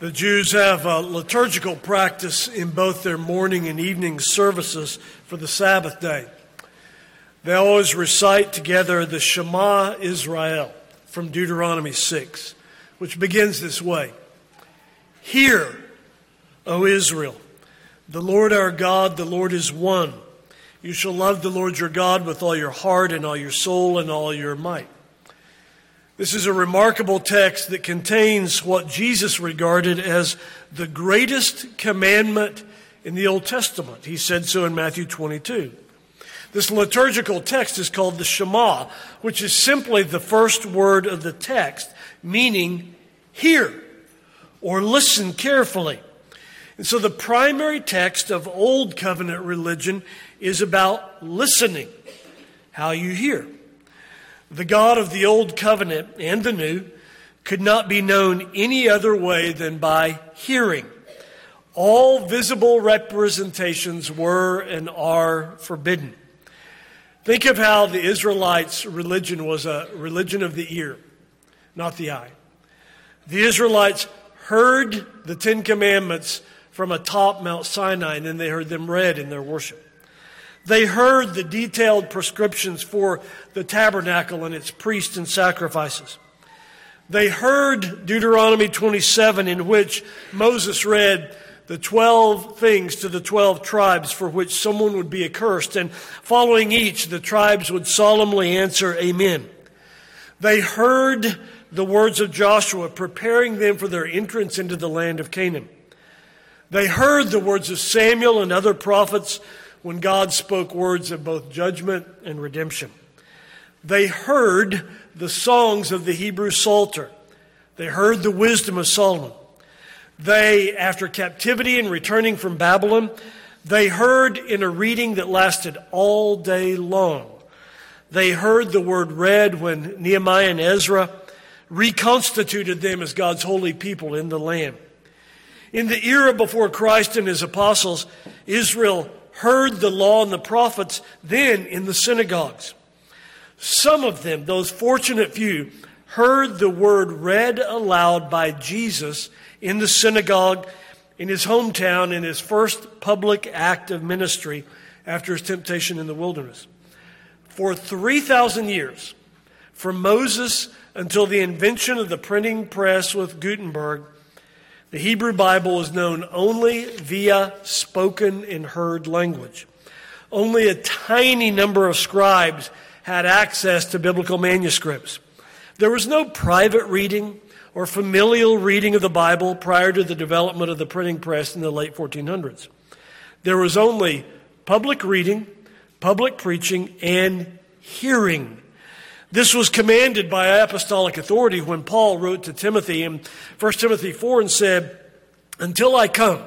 The Jews have a liturgical practice in both their morning and evening services for the Sabbath day. They always recite together the Shema Israel from Deuteronomy 6, which begins this way Hear, O Israel, the Lord our God, the Lord is one. You shall love the Lord your God with all your heart and all your soul and all your might. This is a remarkable text that contains what Jesus regarded as the greatest commandment in the Old Testament. He said so in Matthew 22. This liturgical text is called the Shema, which is simply the first word of the text, meaning hear or listen carefully. And so the primary text of Old Covenant religion is about listening, how you hear. The God of the Old Covenant and the New could not be known any other way than by hearing. All visible representations were and are forbidden. Think of how the Israelites' religion was a religion of the ear, not the eye. The Israelites heard the Ten Commandments from atop Mount Sinai, and then they heard them read in their worship. They heard the detailed prescriptions for the tabernacle and its priests and sacrifices. They heard Deuteronomy 27, in which Moses read the 12 things to the 12 tribes for which someone would be accursed, and following each, the tribes would solemnly answer, Amen. They heard the words of Joshua, preparing them for their entrance into the land of Canaan. They heard the words of Samuel and other prophets when God spoke words of both judgment and redemption. They heard the songs of the Hebrew Psalter. They heard the wisdom of Solomon. They, after captivity and returning from Babylon, they heard in a reading that lasted all day long. They heard the word read when Nehemiah and Ezra reconstituted them as God's holy people in the land. In the era before Christ and his apostles, Israel heard the law and the prophets then in the synagogues. Some of them, those fortunate few, heard the word read aloud by Jesus in the synagogue in his hometown in his first public act of ministry after his temptation in the wilderness. For 3,000 years, from Moses until the invention of the printing press with Gutenberg, the Hebrew Bible is known only via spoken and heard language. Only a tiny number of scribes had access to biblical manuscripts. There was no private reading or familial reading of the Bible prior to the development of the printing press in the late 1400s. There was only public reading, public preaching, and hearing this was commanded by apostolic authority when Paul wrote to Timothy in 1 Timothy 4 and said, Until I come,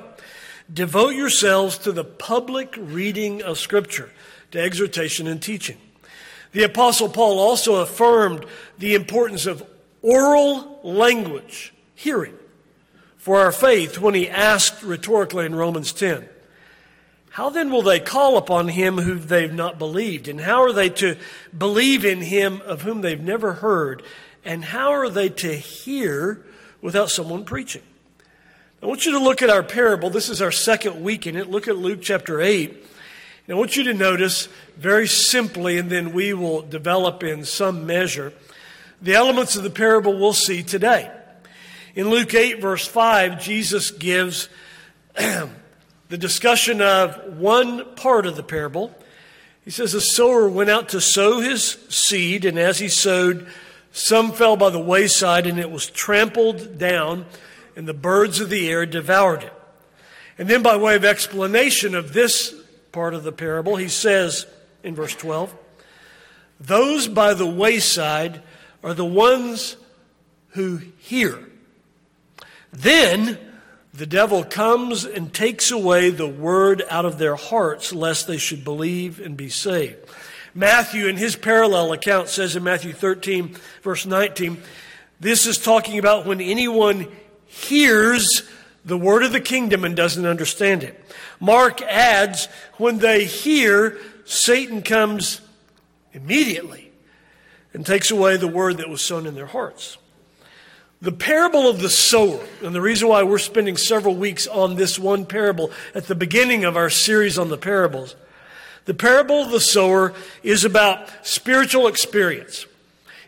devote yourselves to the public reading of Scripture, to exhortation and teaching. The Apostle Paul also affirmed the importance of oral language, hearing, for our faith when he asked rhetorically in Romans 10, how then will they call upon him who they've not believed? And how are they to believe in him of whom they've never heard? And how are they to hear without someone preaching? I want you to look at our parable. This is our second week in it. Look at Luke chapter 8. And I want you to notice very simply, and then we will develop in some measure, the elements of the parable we'll see today. In Luke 8, verse 5, Jesus gives the discussion of one part of the parable. He says, A sower went out to sow his seed, and as he sowed, some fell by the wayside, and it was trampled down, and the birds of the air devoured it. And then, by way of explanation of this part of the parable, he says in verse 12, Those by the wayside are the ones who hear. Then, the devil comes and takes away the word out of their hearts, lest they should believe and be saved. Matthew, in his parallel account, says in Matthew 13, verse 19, this is talking about when anyone hears the word of the kingdom and doesn't understand it. Mark adds, when they hear, Satan comes immediately and takes away the word that was sown in their hearts. The parable of the sower, and the reason why we're spending several weeks on this one parable at the beginning of our series on the parables, the parable of the sower is about spiritual experience.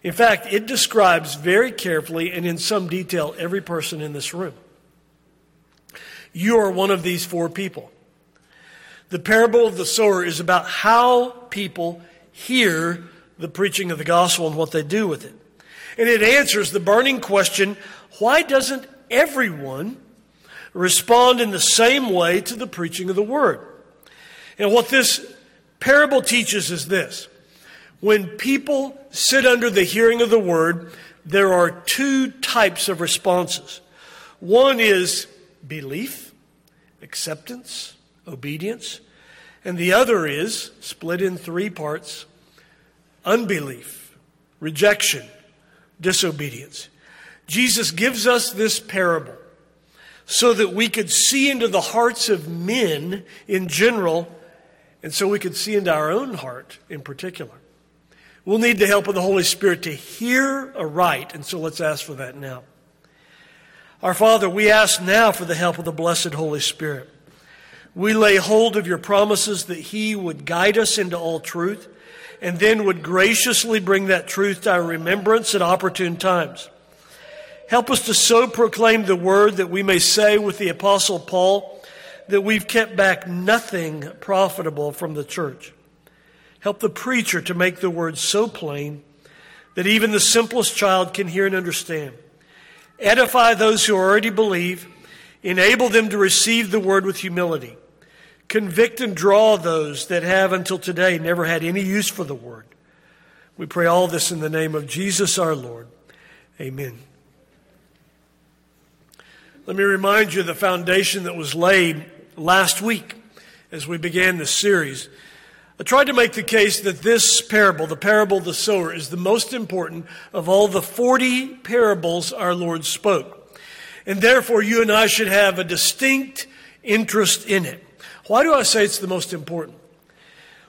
In fact, it describes very carefully and in some detail every person in this room. You are one of these four people. The parable of the sower is about how people hear the preaching of the gospel and what they do with it. And it answers the burning question why doesn't everyone respond in the same way to the preaching of the word? And what this parable teaches is this when people sit under the hearing of the word, there are two types of responses. One is belief, acceptance, obedience, and the other is split in three parts unbelief, rejection, disobedience. Jesus gives us this parable so that we could see into the hearts of men in general, and so we could see into our own heart in particular. We'll need the help of the Holy Spirit to hear aright, and so let's ask for that now. Our Father, we ask now for the help of the blessed Holy Spirit. We lay hold of your promises that He would guide us into all truth and then would graciously bring that truth to our remembrance at opportune times. Help us to so proclaim the word that we may say with the Apostle Paul that we've kept back nothing profitable from the church. Help the preacher to make the word so plain that even the simplest child can hear and understand. Edify those who already believe. Enable them to receive the word with humility. Convict and draw those that have until today never had any use for the word. We pray all this in the name of Jesus our Lord. Amen. Let me remind you of the foundation that was laid last week as we began this series. I tried to make the case that this parable, the parable of the sower, is the most important of all the 40 parables our Lord spoke. And therefore, you and I should have a distinct interest in it. Why do I say it's the most important?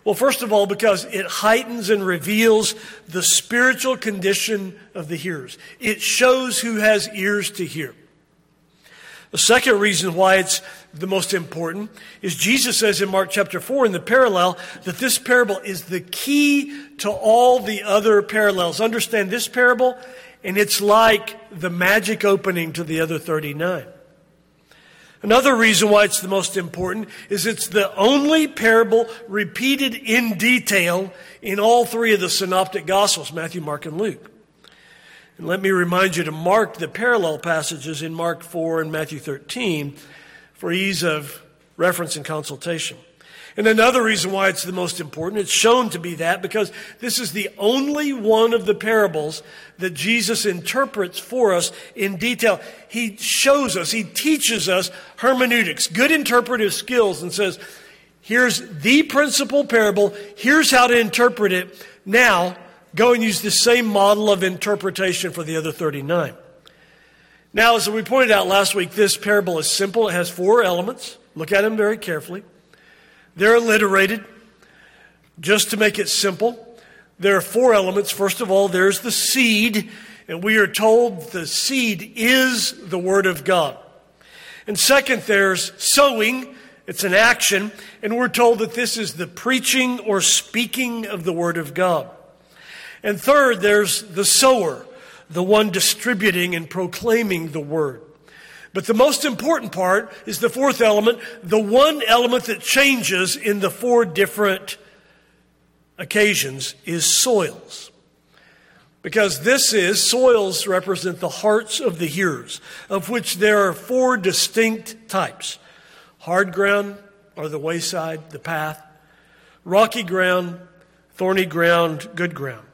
Well, first of all, because it heightens and reveals the spiritual condition of the hearers. It shows who has ears to hear. The second reason why it's the most important is Jesus says in Mark chapter 4 in the parallel that this parable is the key to all the other parallels. Understand this parable, and it's like the magic opening to the other 39. Another reason why it's the most important is it's the only parable repeated in detail in all three of the synoptic gospels, Matthew, Mark, and Luke. And let me remind you to mark the parallel passages in Mark 4 and Matthew 13 for ease of reference and consultation. And another reason why it's the most important, it's shown to be that because this is the only one of the parables that Jesus interprets for us in detail. He shows us, he teaches us hermeneutics, good interpretive skills, and says, here's the principal parable, here's how to interpret it. Now, go and use the same model of interpretation for the other 39. Now, as we pointed out last week, this parable is simple. It has four elements. Look at them very carefully. They're alliterated just to make it simple. There are four elements. First of all, there's the seed, and we are told the seed is the Word of God. And second, there's sowing. It's an action, and we're told that this is the preaching or speaking of the Word of God. And third, there's the sower, the one distributing and proclaiming the Word. But the most important part is the fourth element, the one element that changes in the four different occasions is soils. Because this is, soils represent the hearts of the hearers, of which there are four distinct types hard ground, or the wayside, the path, rocky ground, thorny ground, good ground.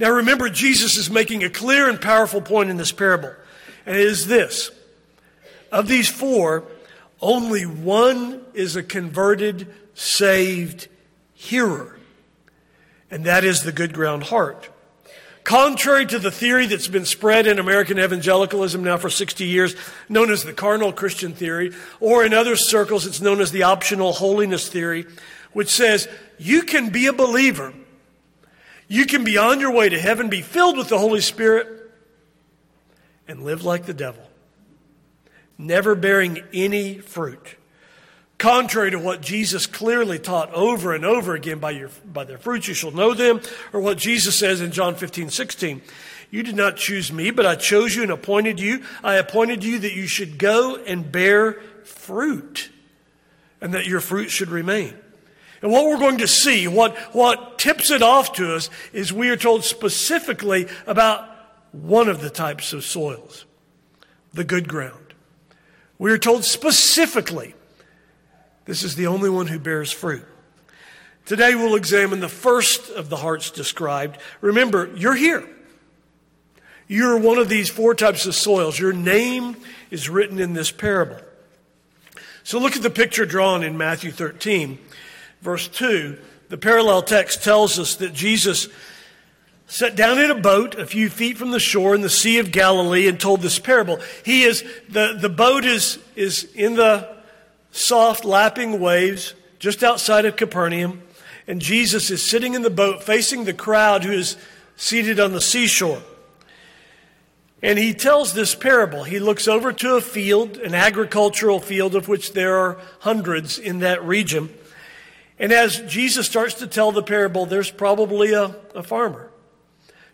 Now remember, Jesus is making a clear and powerful point in this parable, and it is this of these four, only one is a converted, saved hearer, and that is the good ground heart. Contrary to the theory that's been spread in American evangelicalism now for 60 years, known as the carnal Christian theory, or in other circles it's known as the optional holiness theory, which says you can be a believer, you can be on your way to heaven, be filled with the Holy Spirit, and live like the devil, never bearing any fruit. Contrary to what Jesus clearly taught over and over again by, your, by their fruits you shall know them, or what Jesus says in John 15, 16. You did not choose me, but I chose you and appointed you. I appointed you that you should go and bear fruit, and that your fruit should remain. And what we're going to see, what, what tips it off to us, is we are told specifically about one of the types of soils the good ground. We are told specifically this is the only one who bears fruit. Today we'll examine the first of the hearts described. Remember, you're here. You're one of these four types of soils. Your name is written in this parable. So look at the picture drawn in Matthew 13, verse 2. The parallel text tells us that Jesus sat down in a boat a few feet from the shore in the Sea of Galilee and told this parable. He is, the, the boat is, is in the soft lapping waves just outside of Capernaum, and Jesus is sitting in the boat facing the crowd who is seated on the seashore. And he tells this parable. He looks over to a field, an agricultural field of which there are hundreds in that region. And as Jesus starts to tell the parable, there's probably a, a farmer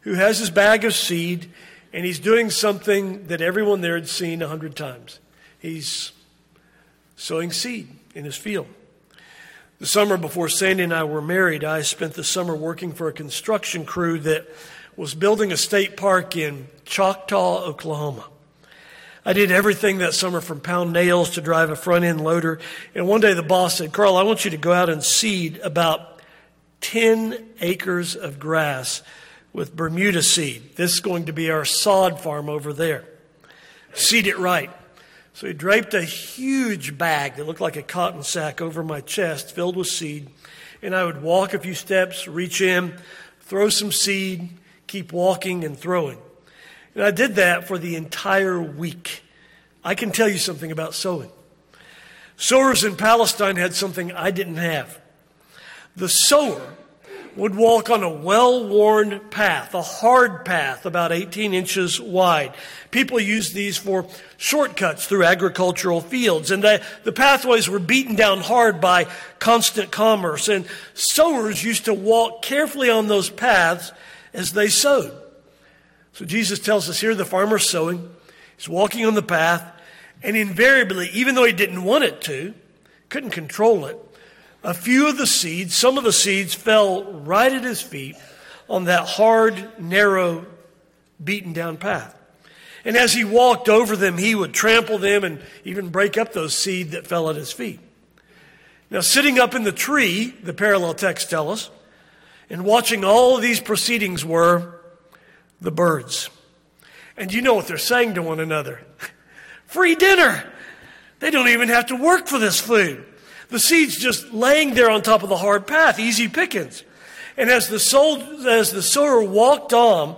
who has his bag of seed and he's doing something that everyone there had seen a hundred times. He's sowing seed in his field. The summer before Sandy and I were married, I spent the summer working for a construction crew that was building a state park in Choctaw, Oklahoma. I did everything that summer from pound nails to drive a front end loader. And one day the boss said, Carl, I want you to go out and seed about 10 acres of grass with Bermuda seed. This is going to be our sod farm over there. Seed it right. So he draped a huge bag that looked like a cotton sack over my chest filled with seed. And I would walk a few steps, reach in, throw some seed, keep walking and throwing. And I did that for the entire week. I can tell you something about sowing. Sowers in Palestine had something I didn't have. The sower would walk on a well worn path, a hard path about 18 inches wide. People used these for shortcuts through agricultural fields, and the, pathways were beaten down hard by constant commerce. And sowers used to walk carefully on those paths as they sowed. So Jesus tells us here the farmer's sowing, he's walking on the path, and invariably, even though he didn't want it to, couldn't control it, a few of the seeds, some of the seeds fell right at his feet on that hard, narrow, beaten down path. And as he walked over them, he would trample them and even break up those seed that fell at his feet. Now, sitting up in the tree, the parallel text tell us, and watching all of these proceedings were the birds. And you know what they're saying to one another free dinner. They don't even have to work for this food. The seed's just laying there on top of the hard path, easy pickings. And as the, soul, as the sower walked on,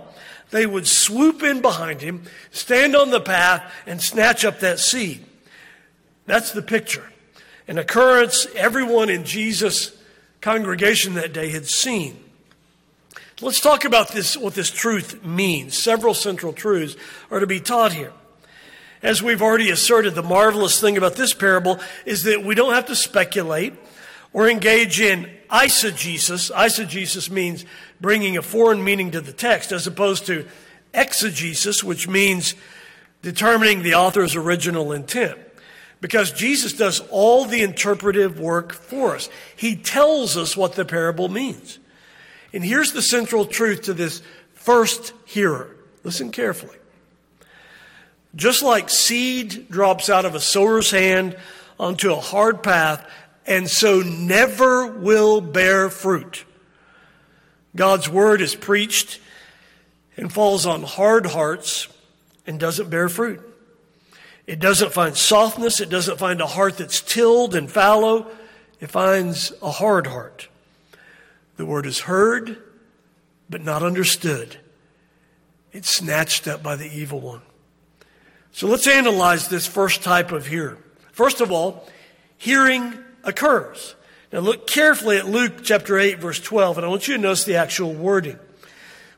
they would swoop in behind him, stand on the path, and snatch up that seed. That's the picture. An occurrence everyone in Jesus' congregation that day had seen. Let's talk about this, what this truth means. Several central truths are to be taught here. As we've already asserted, the marvelous thing about this parable is that we don't have to speculate or engage in eisegesis. Eisegesis means bringing a foreign meaning to the text, as opposed to exegesis, which means determining the author's original intent. Because Jesus does all the interpretive work for us. He tells us what the parable means. And here's the central truth to this first hearer. Listen carefully. Just like seed drops out of a sower's hand onto a hard path and so never will bear fruit, God's word is preached and falls on hard hearts and doesn't bear fruit. It doesn't find softness. It doesn't find a heart that's tilled and fallow. It finds a hard heart. The word is heard, but not understood. It's snatched up by the evil one. So let's analyze this first type of hearer. First of all, hearing occurs. Now look carefully at Luke chapter 8, verse 12, and I want you to notice the actual wording.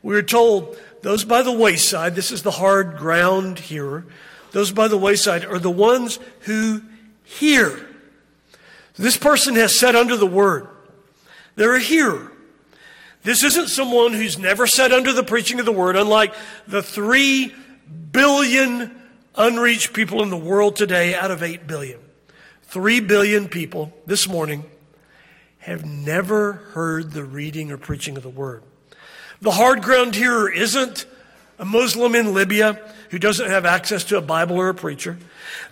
We are told those by the wayside, this is the hard ground here, those by the wayside are the ones who hear. This person has sat under the word. They're a hearer. This isn't someone who's never sat under the preaching of the word, unlike the three billion unreached people in the world today out of eight billion. Three billion people this morning have never heard the reading or preaching of the word. The hard ground hearer isn't a Muslim in Libya who doesn't have access to a Bible or a preacher.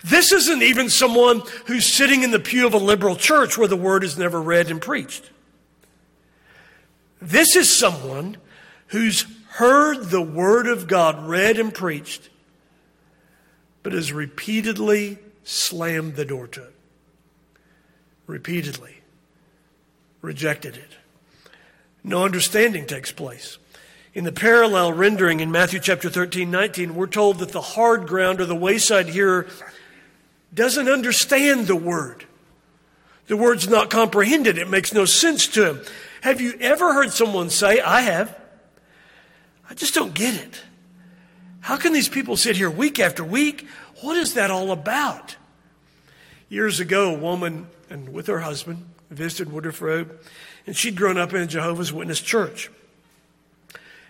This isn't even someone who's sitting in the pew of a liberal church where the word is never read and preached. This is someone who's heard the word of God read and preached, but has repeatedly slammed the door to it. Repeatedly rejected it. No understanding takes place. In the parallel rendering in Matthew chapter 13, 19, we're told that the hard ground or the wayside hearer doesn't understand the word. The word's not comprehended. It makes no sense to him. Have you ever heard someone say, I have? I just don't get it. How can these people sit here week after week? What is that all about? Years ago, a woman and with her husband visited Woodruff Road, and she'd grown up in a Jehovah's Witness church.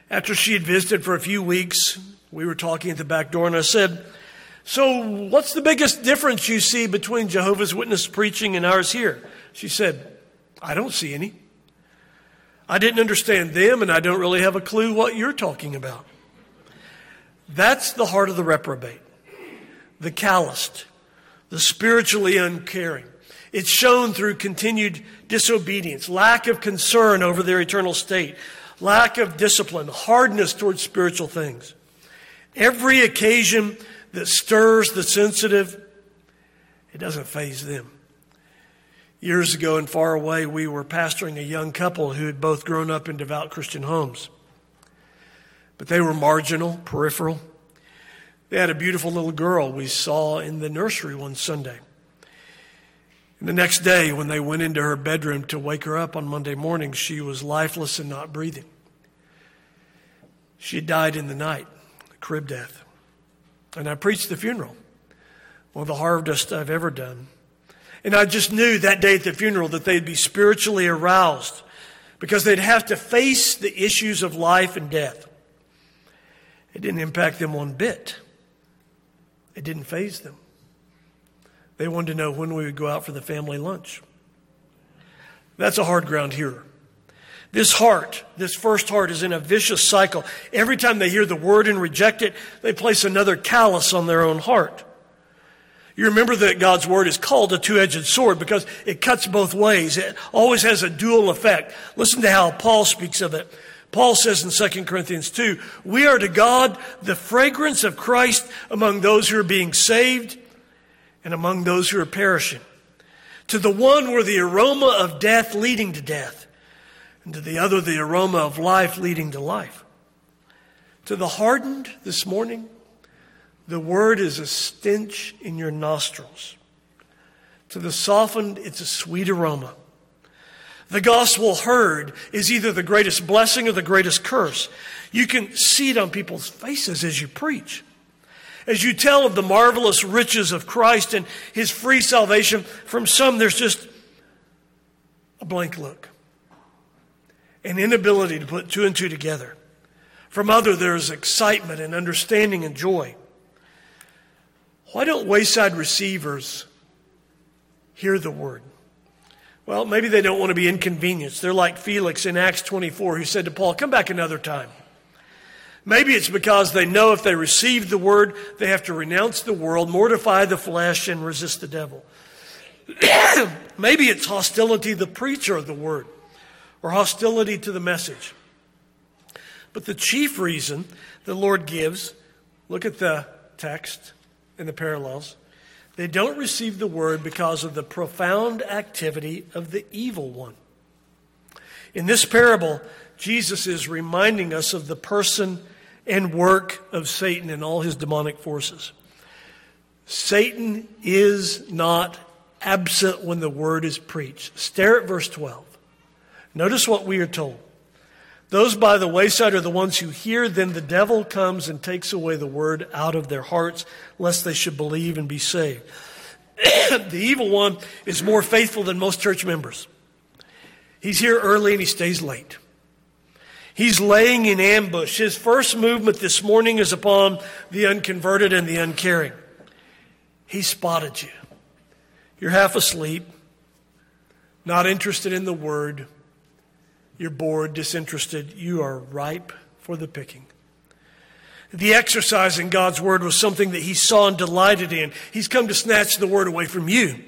After she had visited for a few weeks, we were talking at the back door, and I said, So, what's the biggest difference you see between Jehovah's Witness preaching and ours here? She said, I don't see any. I didn't understand them, and I don't really have a clue what you're talking about. That's the heart of the reprobate, the calloused, the spiritually uncaring. It's shown through continued disobedience, lack of concern over their eternal state, lack of discipline, hardness towards spiritual things. Every occasion that stirs the sensitive, it doesn't faze them. Years ago and far away, we were pastoring a young couple who had both grown up in devout Christian homes. But they were marginal, peripheral. They had a beautiful little girl we saw in the nursery one Sunday. And the next day, when they went into her bedroom to wake her up on Monday morning, she was lifeless and not breathing. She died in the night, crib death. And I preached the funeral, one of the hardest I've ever done. And I just knew that day at the funeral that they'd be spiritually aroused because they'd have to face the issues of life and death. It didn't impact them one bit, it didn't faze them. They wanted to know when we would go out for the family lunch. That's a hard ground here. This heart, this first heart, is in a vicious cycle. Every time they hear the word and reject it, they place another callus on their own heart. You remember that God's word is called a two-edged sword because it cuts both ways. It always has a dual effect. Listen to how Paul speaks of it. Paul says in 2 Corinthians 2, we are to God the fragrance of Christ among those who are being saved and among those who are perishing. To the one were the aroma of death leading to death, and to the other the aroma of life leading to life. To the hardened this morning, the word is a stench in your nostrils. To the softened, it's a sweet aroma. The gospel heard is either the greatest blessing or the greatest curse. You can see it on people's faces as you preach. As you tell of the marvelous riches of Christ and his free salvation, from some there's just a blank look, an inability to put two and two together. From other, there's excitement and understanding and joy. Why don't wayside receivers hear the word? Well, maybe they don't want to be inconvenienced. They're like Felix in Acts 24 who said to Paul, Come back another time. Maybe it's because they know if they receive the word, they have to renounce the world, mortify the flesh, and resist the devil. Maybe it's hostility to the preacher of the word or hostility to the message. But the chief reason the Lord gives, look at the text and the parallels. They don't receive the word because of the profound activity of the evil one. In this parable, Jesus is reminding us of the person and work of Satan and all his demonic forces. Satan is not absent when the word is preached. Stare at verse 12. Notice what we are told. Those by the wayside are the ones who hear, then the devil comes and takes away the word out of their hearts, lest they should believe and be saved. the evil one is more faithful than most church members. He's here early and he stays late. He's laying in ambush. His first movement this morning is upon the unconverted and the uncaring. He spotted you. You're half asleep, not interested in the word you're bored, disinterested, you are ripe for the picking. The exercise in God's word was something that he saw and delighted in. He's come to snatch the word away from you.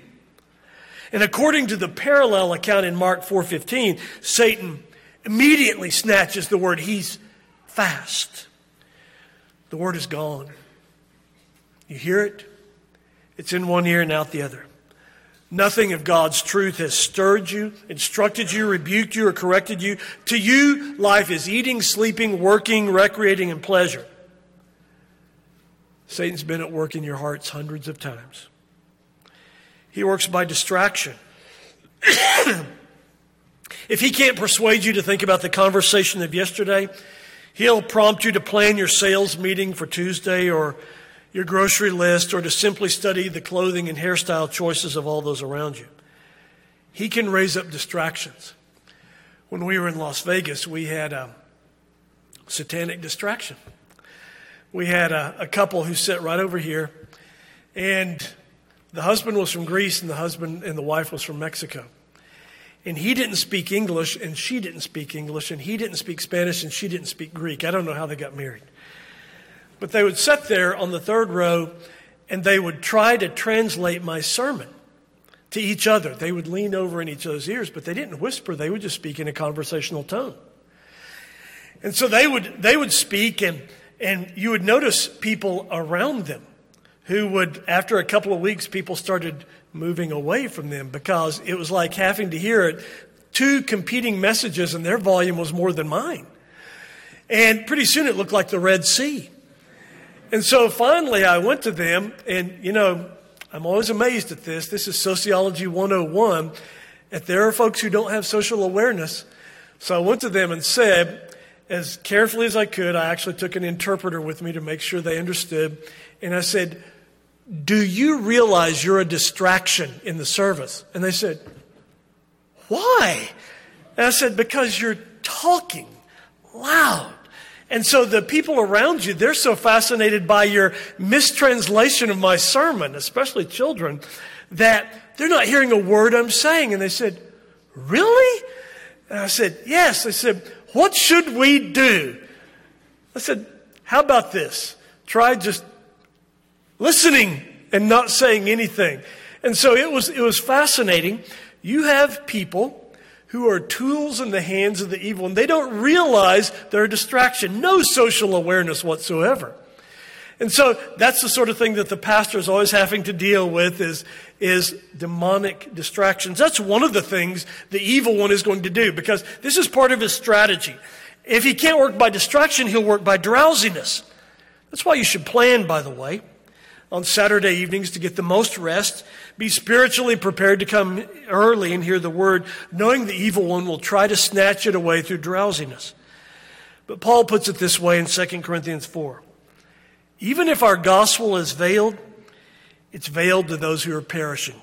And according to the parallel account in Mark 4:15, Satan immediately snatches the word. He's fast. The word is gone. You hear it? It's in one ear and out the other. Nothing of God's truth has stirred you, instructed you, rebuked you, or corrected you. To you, life is eating, sleeping, working, recreating, and pleasure. Satan's been at work in your hearts hundreds of times. He works by distraction. if he can't persuade you to think about the conversation of yesterday, he'll prompt you to plan your sales meeting for Tuesday or your grocery list or to simply study the clothing and hairstyle choices of all those around you. He can raise up distractions. When we were in Las Vegas, we had a satanic distraction. We had a, a couple who sat right over here, and the husband was from Greece, and the husband and the wife was from Mexico. And he didn't speak English, and she didn't speak English, and he didn't speak Spanish, and she didn't speak Greek. I don't know how they got married. But they would sit there on the third row and they would try to translate my sermon to each other. They would lean over in each other's ears, but they didn't whisper, they would just speak in a conversational tone. And so they would, they would speak, and, and you would notice people around them who would, after a couple of weeks, people started moving away from them because it was like having to hear it, two competing messages, and their volume was more than mine. And pretty soon it looked like the Red Sea. And so finally, I went to them, and you know, I'm always amazed at this. This is Sociology 101. That there are folks who don't have social awareness. So I went to them and said, as carefully as I could, I actually took an interpreter with me to make sure they understood. And I said, Do you realize you're a distraction in the service? And they said, Why? And I said, Because you're talking loud. And so the people around you, they're so fascinated by your mistranslation of my sermon, especially children, that they're not hearing a word I'm saying. And they said, Really? And I said, Yes. They said, What should we do? I said, How about this? Try just listening and not saying anything. And so it was, it was fascinating. You have people who are tools in the hands of the evil, and they don't realize they're a distraction. No social awareness whatsoever. And so that's the sort of thing that the pastor is always having to deal with is, is demonic distractions. That's one of the things the evil one is going to do because this is part of his strategy. If he can't work by distraction, he'll work by drowsiness. That's why you should plan, by the way on Saturday evenings to get the most rest. Be spiritually prepared to come early and hear the word, knowing the evil one will try to snatch it away through drowsiness. But Paul puts it this way in 2 Corinthians 4. Even if our gospel is veiled, it's veiled to those who are perishing,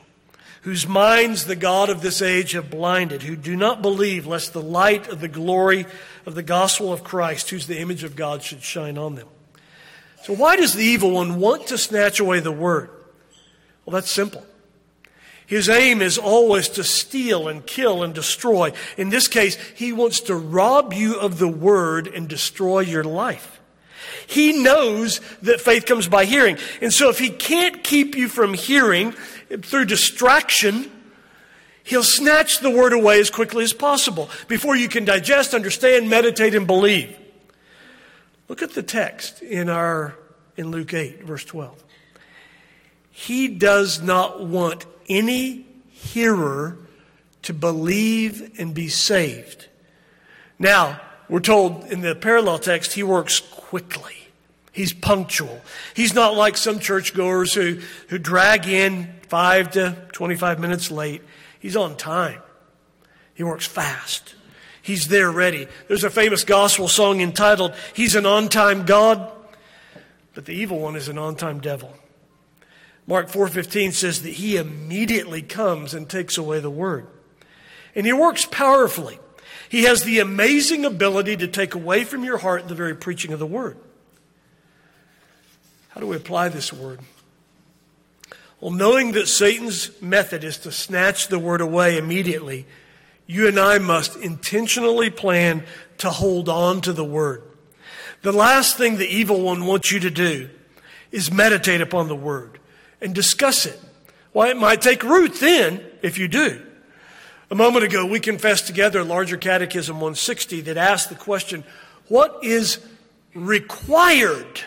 whose minds the God of this age have blinded, who do not believe lest the light of the glory of the gospel of Christ, who's the image of God, should shine on them. So, why does the evil one want to snatch away the word? Well, that's simple. His aim is always to steal and kill and destroy. In this case, he wants to rob you of the word and destroy your life. He knows that faith comes by hearing. And so if he can't keep you from hearing through distraction, he'll snatch the word away as quickly as possible before you can digest, understand, meditate, and believe. Look at the text in our in Luke 8 verse 12. He does not want any hearer to believe and be saved. Now, we're told in the parallel text he works quickly. He's punctual. He's not like some churchgoers who, who drag in 5 to 25 minutes late. He's on time. He works fast. He's there ready. There's a famous gospel song entitled, He's an on time God, but the evil one is an on time devil. Mark 4:15 says that he immediately comes and takes away the word. And he works powerfully. He has the amazing ability to take away from your heart the very preaching of the word. How do we apply this word? Well, knowing that Satan's method is to snatch the word away immediately, you and I must intentionally plan to hold on to the word. The last thing the evil one wants you to do is meditate upon the word and discuss it. Why, it might take root then if you do. A moment ago, we confessed together Larger Catechism 160 that asked the question, What is required?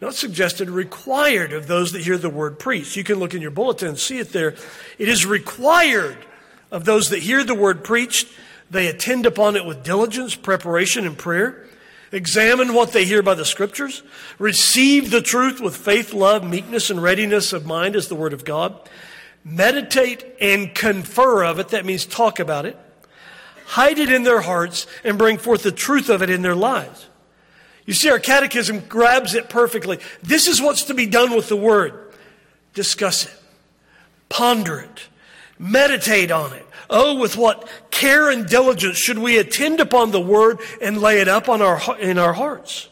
Not suggested, required of those that hear the word preached. You can look in your bulletin and see it there. It is required of those that hear the word preached. They attend upon it with diligence, preparation, and prayer. Examine what they hear by the scriptures. Receive the truth with faith, love, meekness, and readiness of mind as the word of God. Meditate and confer of it. That means talk about it. Hide it in their hearts and bring forth the truth of it in their lives. You see, our catechism grabs it perfectly. This is what's to be done with the word. Discuss it. Ponder it. Meditate on it. Oh, with what care and diligence should we attend upon the word and lay it up on our, in our hearts.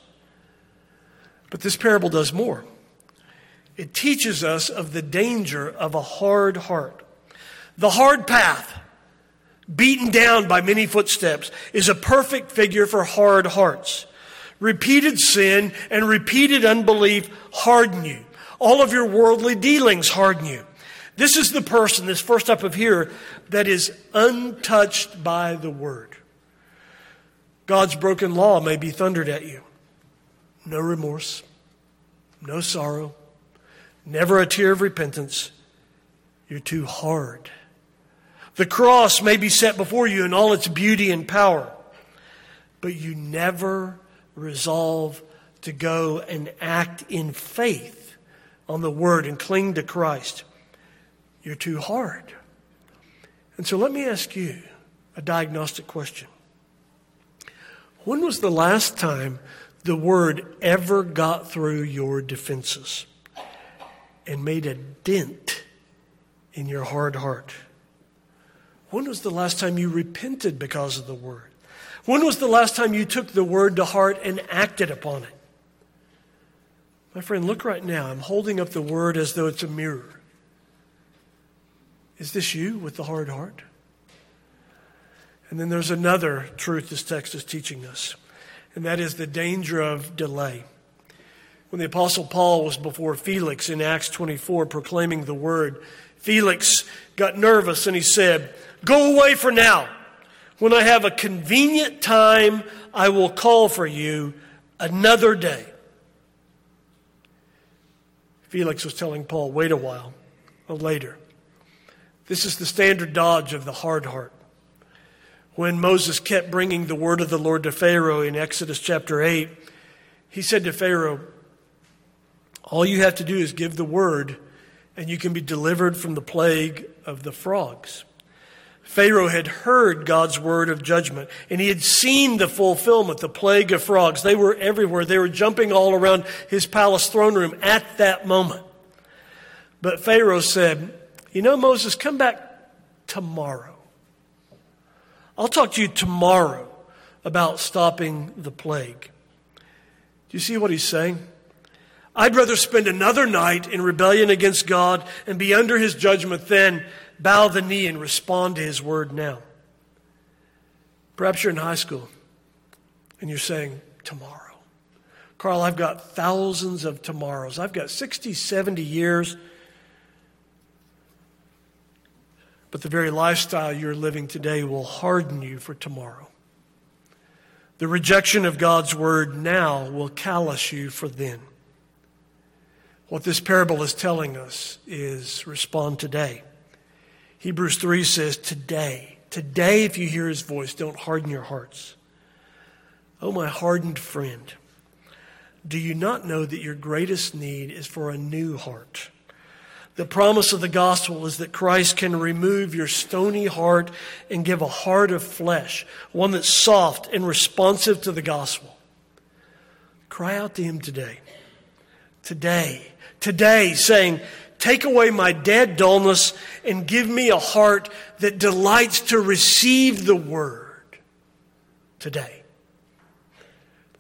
But this parable does more. It teaches us of the danger of a hard heart. The hard path, beaten down by many footsteps, is a perfect figure for hard hearts. Repeated sin and repeated unbelief harden you. All of your worldly dealings harden you. This is the person, this first up of here, that is untouched by the word. God's broken law may be thundered at you. No remorse, no sorrow, never a tear of repentance. You're too hard. The cross may be set before you in all its beauty and power, but you never resolve to go and act in faith on the word and cling to Christ. You're too hard. And so let me ask you a diagnostic question. When was the last time the word ever got through your defenses and made a dent in your hard heart? When was the last time you repented because of the word? When was the last time you took the word to heart and acted upon it? My friend, look right now. I'm holding up the word as though it's a mirror. Is this you with the hard heart? And then there's another truth this text is teaching us, and that is the danger of delay. When the Apostle Paul was before Felix in Acts 24 proclaiming the word, Felix got nervous and he said, Go away for now. When I have a convenient time, I will call for you another day. Felix was telling Paul, Wait a while, or later. This is the standard dodge of the hard heart. When Moses kept bringing the word of the Lord to Pharaoh in Exodus chapter 8, he said to Pharaoh, All you have to do is give the word, and you can be delivered from the plague of the frogs. Pharaoh had heard God's word of judgment, and he had seen the fulfillment, the plague of frogs. They were everywhere. They were jumping all around his palace throne room at that moment. But Pharaoh said, you know, Moses, come back tomorrow. I'll talk to you tomorrow about stopping the plague. Do you see what he's saying? I'd rather spend another night in rebellion against God and be under his judgment than bow the knee and respond to his word now. Perhaps you're in high school and you're saying, tomorrow. Carl, I've got thousands of tomorrows. I've got 60, 70 years But the very lifestyle you're living today will harden you for tomorrow. The rejection of God's word now will callous you for then. What this parable is telling us is respond today. Hebrews 3 says, Today, today, if you hear his voice, don't harden your hearts. Oh, my hardened friend, do you not know that your greatest need is for a new heart? The promise of the gospel is that Christ can remove your stony heart and give a heart of flesh, one that's soft and responsive to the gospel. Cry out to Him today. Today. Today, saying, Take away my dead dullness and give me a heart that delights to receive the word today.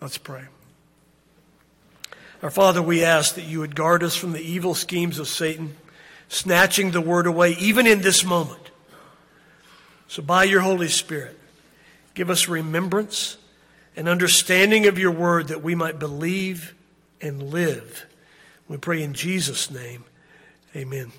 Let's pray. Our Father, we ask that you would guard us from the evil schemes of Satan snatching the word away, even in this moment. So, by your Holy Spirit, give us remembrance and understanding of your word that we might believe and live. We pray in Jesus' name. Amen.